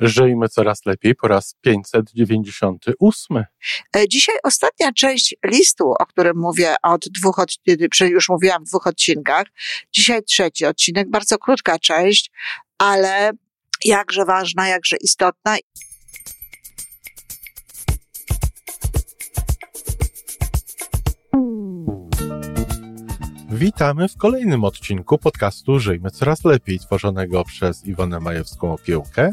Żyjmy coraz lepiej po raz 598. E, dzisiaj ostatnia część listu, o którym mówię od dwóch, już mówiłam w dwóch odcinkach. Dzisiaj trzeci odcinek, bardzo krótka część, ale jakże ważna, jakże istotna. Witamy w kolejnym odcinku podcastu Żyjmy Coraz Lepiej, tworzonego przez Iwonę Majewską-Opiełkę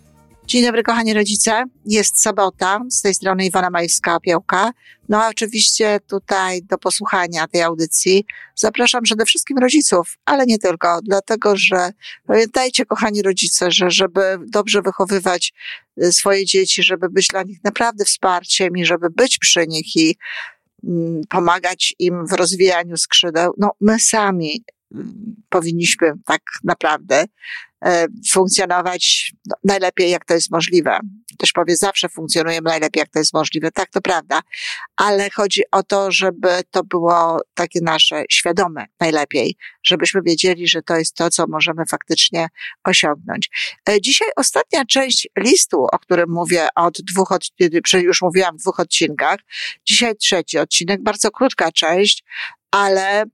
Dzień dobry, kochani rodzice. Jest sobota, z tej strony Iwona Majewska-Opiełka. No a oczywiście tutaj do posłuchania tej audycji zapraszam przede wszystkim rodziców, ale nie tylko, dlatego że pamiętajcie, kochani rodzice, że żeby dobrze wychowywać y, swoje dzieci, żeby być dla nich naprawdę wsparciem i żeby być przy nich i mm, pomagać im w rozwijaniu skrzydeł, no my sami mm, powinniśmy tak naprawdę funkcjonować no, najlepiej, jak to jest możliwe. Też powie, zawsze funkcjonujemy najlepiej, jak to jest możliwe. Tak, to prawda. Ale chodzi o to, żeby to było takie nasze świadome najlepiej, żebyśmy wiedzieli, że to jest to, co możemy faktycznie osiągnąć. E, dzisiaj ostatnia część listu, o którym mówię od dwóch, już mówiłam w dwóch odcinkach. Dzisiaj trzeci odcinek, bardzo krótka część, ale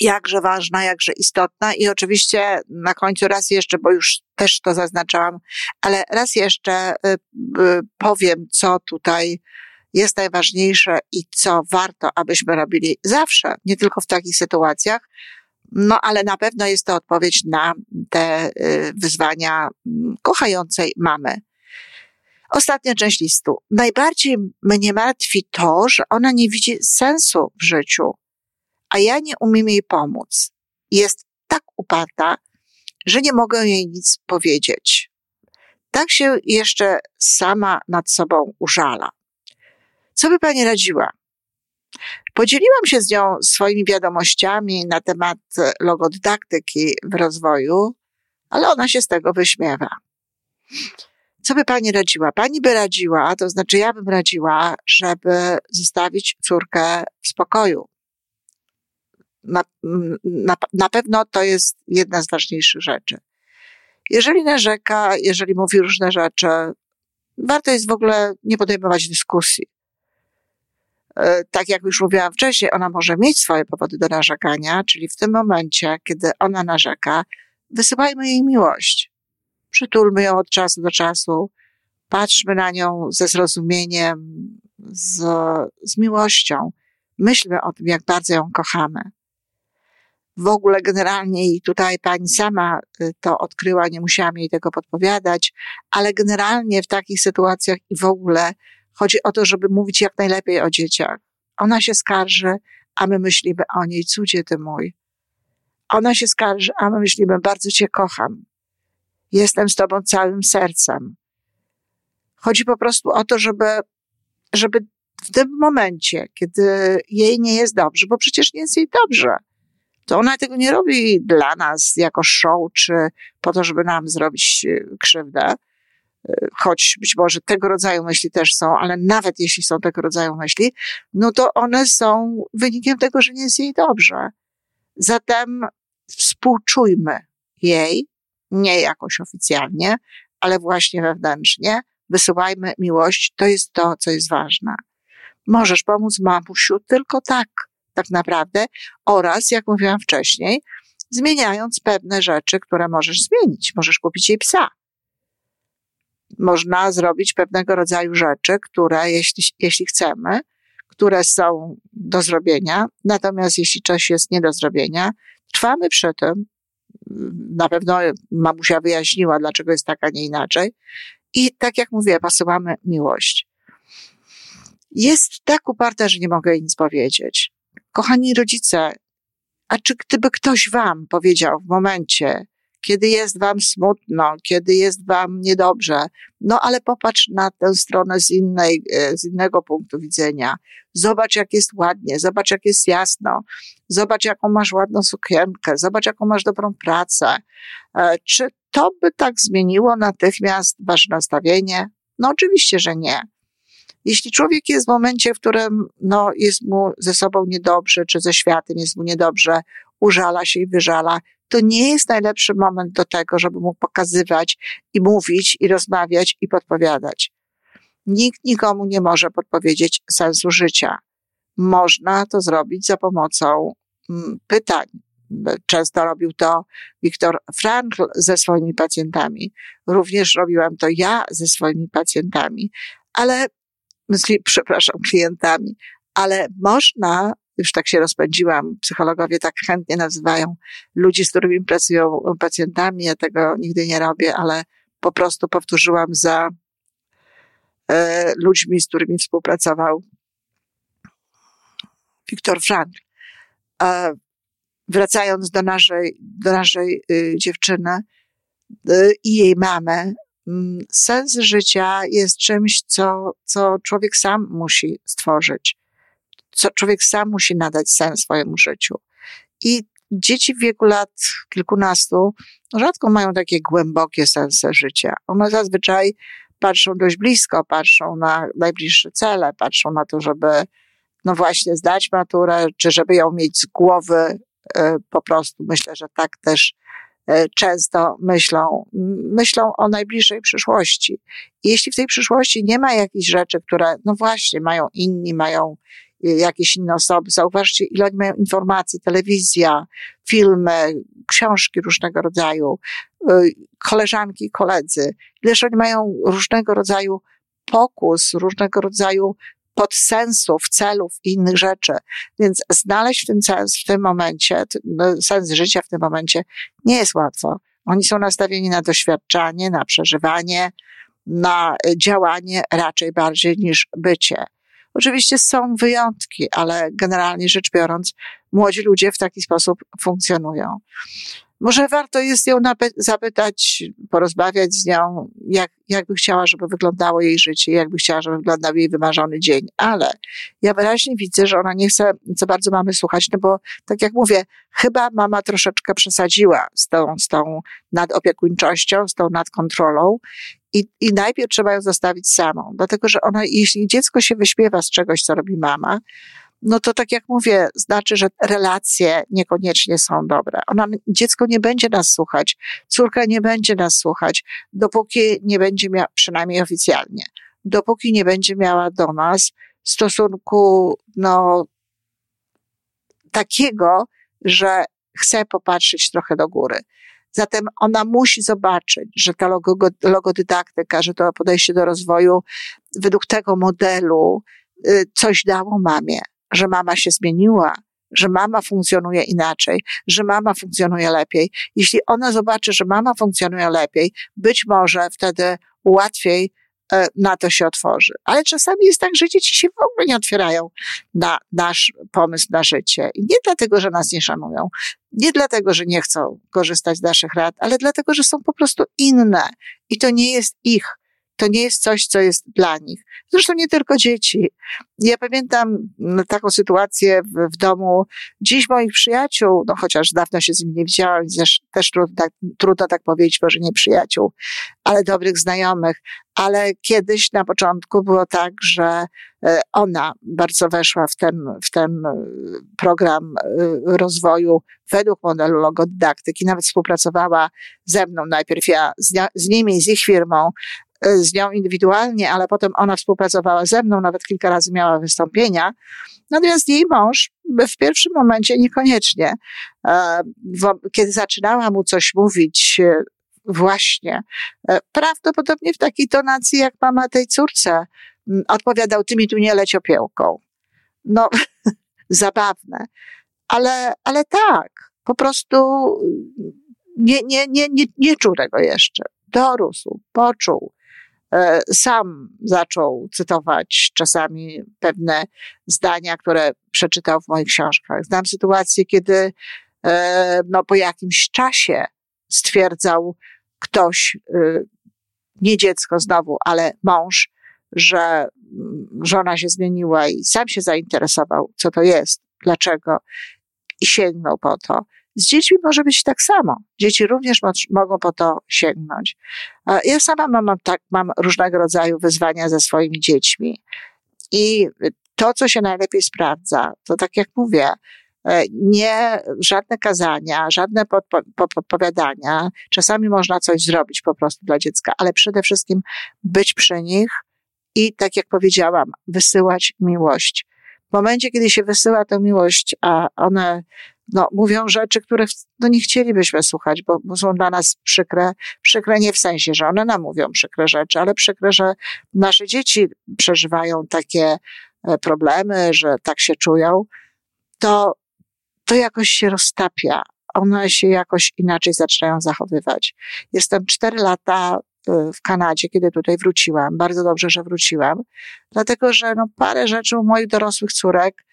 jakże ważna, jakże istotna i oczywiście na końcu raz jeszcze, bo już też to zaznaczałam, ale raz jeszcze y, y, powiem, co tutaj jest najważniejsze i co warto, abyśmy robili zawsze, nie tylko w takich sytuacjach, no ale na pewno jest to odpowiedź na te y, wyzwania mm, kochającej mamy. Ostatnia część listu. Najbardziej mnie martwi to, że ona nie widzi sensu w życiu a ja nie umiem jej pomóc. Jest tak uparta, że nie mogę jej nic powiedzieć. Tak się jeszcze sama nad sobą użala. Co by pani radziła? Podzieliłam się z nią swoimi wiadomościami na temat logodydaktyki w rozwoju, ale ona się z tego wyśmiewa. Co by pani radziła? Pani by radziła, to znaczy ja bym radziła, żeby zostawić córkę w spokoju na, na, na pewno to jest jedna z ważniejszych rzeczy. Jeżeli narzeka, jeżeli mówi różne rzeczy, warto jest w ogóle nie podejmować dyskusji. E, tak jak już mówiłam wcześniej, ona może mieć swoje powody do narzekania, czyli w tym momencie, kiedy ona narzeka, wysyłajmy jej miłość. Przytulmy ją od czasu do czasu, patrzmy na nią ze zrozumieniem, z, z miłością. Myślmy o tym, jak bardzo ją kochamy w ogóle generalnie i tutaj pani sama y, to odkryła, nie musiałam jej tego podpowiadać, ale generalnie w takich sytuacjach i w ogóle chodzi o to, żeby mówić jak najlepiej o dzieciach. Ona się skarży, a my myślimy o niej, cudzie ty mój. Ona się skarży, a my myślimy, bardzo cię kocham. Jestem z tobą całym sercem. Chodzi po prostu o to, żeby, żeby w tym momencie, kiedy jej nie jest dobrze, bo przecież nie jest jej dobrze, to ona tego nie robi dla nas jako show, czy po to, żeby nam zrobić e, krzywdę. E, choć być może tego rodzaju myśli też są, ale nawet jeśli są tego rodzaju myśli, no to one są wynikiem tego, że nie jest jej dobrze. Zatem współczujmy jej, nie jakoś oficjalnie, ale właśnie wewnętrznie. Wysyłajmy miłość, to jest to, co jest ważne. Możesz pomóc mamusiu tylko tak tak naprawdę, oraz, jak mówiłam wcześniej, zmieniając pewne rzeczy, które możesz zmienić. Możesz kupić jej psa. Można zrobić pewnego rodzaju rzeczy, które, jeśli, jeśli chcemy, które są do zrobienia, natomiast jeśli coś jest nie do zrobienia, trwamy przy tym. Na pewno mamusia wyjaśniła, dlaczego jest tak, a nie inaczej. I tak jak mówię, pasowamy miłość. Jest tak uparta, że nie mogę nic powiedzieć. Kochani rodzice, a czy gdyby ktoś wam powiedział w momencie, kiedy jest wam smutno, kiedy jest wam niedobrze, no ale popatrz na tę stronę z, innej, e, z innego punktu widzenia. Zobacz, jak jest ładnie, zobacz, jak jest jasno, zobacz, jaką masz ładną sukienkę, zobacz, jaką masz dobrą pracę. E, czy to by tak zmieniło natychmiast wasze nastawienie? No oczywiście, że nie. Jeśli człowiek jest w momencie, w którym no, jest mu ze sobą niedobrze, czy ze światem jest mu niedobrze, użala się i wyżala, to nie jest najlepszy moment do tego, żeby mu pokazywać i mówić i rozmawiać i podpowiadać. Nikt nikomu nie może podpowiedzieć sensu życia. Można to zrobić za pomocą mm, pytań. Często robił to Viktor Frankl ze swoimi pacjentami. Również robiłam to ja ze swoimi pacjentami, ale, przepraszam, klientami, ale można już tak się rozpędziłam, psychologowie tak chętnie nazywają ludzi, z którymi pracują pacjentami. Ja tego nigdy nie robię, ale po prostu powtórzyłam za e, ludźmi, z którymi współpracował Viktor Frankl. E, wracając do naszej, do naszej y, dziewczyny y, i jej mamy, sens życia jest czymś, co, co człowiek sam musi stworzyć co człowiek sam musi nadać sens swojemu życiu. I dzieci w wieku lat kilkunastu rzadko mają takie głębokie sensy życia. One zazwyczaj patrzą dość blisko, patrzą na najbliższe cele, patrzą na to, żeby no właśnie zdać maturę, czy żeby ją mieć z głowy e, po prostu. Myślę, że tak też często myślą, myślą o najbliższej przyszłości. Jeśli w tej przyszłości nie ma jakichś rzeczy, które, no właśnie, mają inni, mają jakieś inne osoby. Zauważcie, ile oni mają informacji, telewizja, filmy, książki różnego rodzaju, y, koleżanki i koledzy. Ileż oni mają różnego rodzaju pokus, różnego rodzaju podsensów, celów i innych rzeczy. Więc znaleźć w tym sens w tym momencie, no, sens życia w tym momencie nie jest łatwo. Oni są nastawieni na doświadczanie, na przeżywanie, na działanie raczej bardziej niż bycie. Oczywiście są wyjątki, ale generalnie rzecz biorąc, młodzi ludzie w taki sposób funkcjonują. Może warto jest ją zapytać, porozmawiać z nią, jak, jak by chciała, żeby wyglądało jej życie, jak by chciała, żeby wyglądał jej wymarzony dzień. Ale ja wyraźnie widzę, że ona nie chce co bardzo mamy słuchać, no bo tak jak mówię, chyba mama troszeczkę przesadziła z tą, z tą nadopiekuńczością, z tą nadkontrolą i, I najpierw trzeba ją zostawić samą, dlatego że ona, jeśli dziecko się wyśpiewa z czegoś, co robi mama, no to tak jak mówię, znaczy, że relacje niekoniecznie są dobre. Ona, dziecko nie będzie nas słuchać, córka nie będzie nas słuchać, dopóki nie będzie miała, przynajmniej oficjalnie, dopóki nie będzie miała do nas stosunku, no, takiego, że chce popatrzeć trochę do góry. Zatem ona musi zobaczyć, że ta logodydaktyka, że to podejście do rozwoju według tego modelu y, coś dało mamie, że mama się zmieniła, że mama funkcjonuje inaczej, że mama funkcjonuje lepiej. Jeśli ona zobaczy, że mama funkcjonuje lepiej, być może wtedy łatwiej E, na to się otworzy. Ale czasami jest tak, że dzieci się w ogóle nie otwierają na nasz pomysł na życie. I nie dlatego, że nas nie szanują, nie dlatego, że nie chcą korzystać z naszych rad, ale dlatego, że są po prostu inne. I to nie jest ich to nie jest coś, co jest dla nich. Zresztą nie tylko dzieci. Ja pamiętam mm, taką sytuację w, w domu dziś moich przyjaciół, no chociaż dawno się z nimi nie widziałam, też, też trudno, tak, trudno tak powiedzieć, może nie przyjaciół, ale dobrych znajomych. Ale kiedyś na początku było tak, że e, ona bardzo weszła w ten, w ten e, program e, rozwoju według modelu logodydaktyki. Nawet współpracowała ze mną najpierw ja z, z nimi, z ich firmą, z nią indywidualnie, ale potem ona współpracowała ze mną, nawet kilka razy miała wystąpienia. Natomiast jej mąż w pierwszym momencie niekoniecznie. E, kiedy zaczynała mu coś mówić, e, właśnie, prawdopodobnie w takiej tonacji, jak mama tej córce, odpowiadał, ty mi tu nie leć opiełką. No, zabawne. Ale, ale tak, po prostu nie, nie, nie, nie, nie czuł tego jeszcze. Dorósł, poczuł, E, sam zaczął cytować czasami pewne zdania, które przeczytał w moich książkach. Znam sytuację, kiedy e, no, po jakimś czasie stwierdzał ktoś, y, nie dziecko znowu, ale mąż, że mm, żona się zmieniła i sam się zainteresował, co to jest, dlaczego i sięgnął po to. Z dziećmi może być tak samo. Dzieci również mo mogą po to sięgnąć. Ja sama mam, mam, tak, mam różnego rodzaju wyzwania ze swoimi dziećmi. I to, co się najlepiej sprawdza, to tak jak mówię, e, nie żadne kazania, żadne podpo, podpowiadania. Czasami można coś zrobić po prostu dla dziecka, ale przede wszystkim być przy nich i, tak jak powiedziałam, wysyłać miłość. W momencie, kiedy się wysyła tę miłość, a one no, mówią rzeczy, których no, nie chcielibyśmy słuchać, bo, bo są dla nas przykre, przykre nie w sensie, że one nam mówią przykre rzeczy, ale przykre, że nasze dzieci przeżywają takie e, problemy, że tak się czują, to, to jakoś się roztapia. One się jakoś inaczej zaczynają zachowywać. Jestem cztery lata e, w Kanadzie, kiedy tutaj wróciłam. Bardzo dobrze, że wróciłam, dlatego że no, parę rzeczy u moich dorosłych córek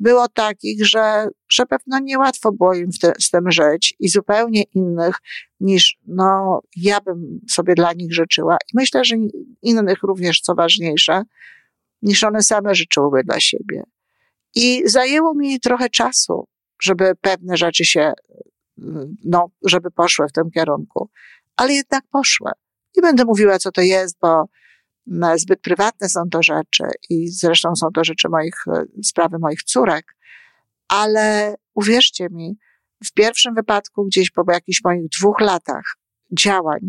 było takich, że, że pewno niełatwo było im te, z tym żyć i zupełnie innych niż no, ja bym sobie dla nich życzyła. I myślę, że innych również, co ważniejsze, niż one same życzyłyby dla siebie. I zajęło mi trochę czasu, żeby pewne rzeczy się, no, żeby poszły w tym kierunku. Ale jednak poszły. Nie będę mówiła, co to jest, bo zbyt prywatne są to rzeczy i zresztą są to rzeczy moich, e, sprawy moich córek, ale uwierzcie mi, w pierwszym wypadku, gdzieś po jakichś moich dwóch latach działań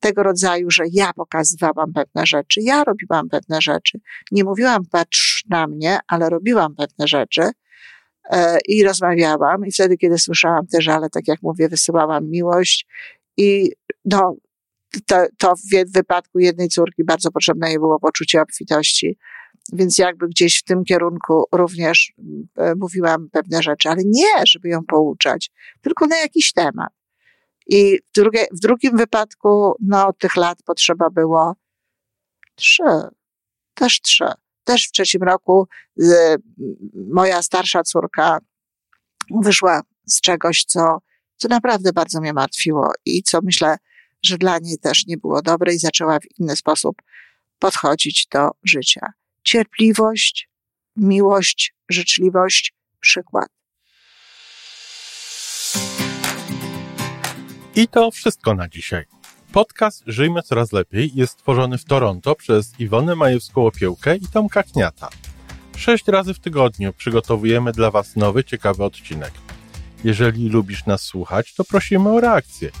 tego rodzaju, że ja pokazywałam pewne rzeczy, ja robiłam pewne rzeczy. Nie mówiłam patrz na mnie, ale robiłam pewne rzeczy e, i rozmawiałam i wtedy, kiedy słyszałam też, ale tak jak mówię, wysyłałam miłość i no, to, to w wypadku jednej córki bardzo potrzebne jej było poczucie obfitości. Więc jakby gdzieś w tym kierunku również e, mówiłam pewne rzeczy, ale nie, żeby ją pouczać, tylko na jakiś temat. I w, drugie, w drugim wypadku, no, tych lat potrzeba było trzy, też trzy. Też w trzecim roku y, moja starsza córka wyszła z czegoś, co, co naprawdę bardzo mnie martwiło i co myślę, że dla niej też nie było dobre i zaczęła w inny sposób podchodzić do życia. Cierpliwość, miłość, życzliwość, przykład. I to wszystko na dzisiaj. Podcast Żyjmy Coraz Lepiej jest stworzony w Toronto przez Iwonę Majewską-Opiełkę i Tomka Kniata. Sześć razy w tygodniu przygotowujemy dla Was nowy, ciekawy odcinek. Jeżeli lubisz nas słuchać, to prosimy o reakcję –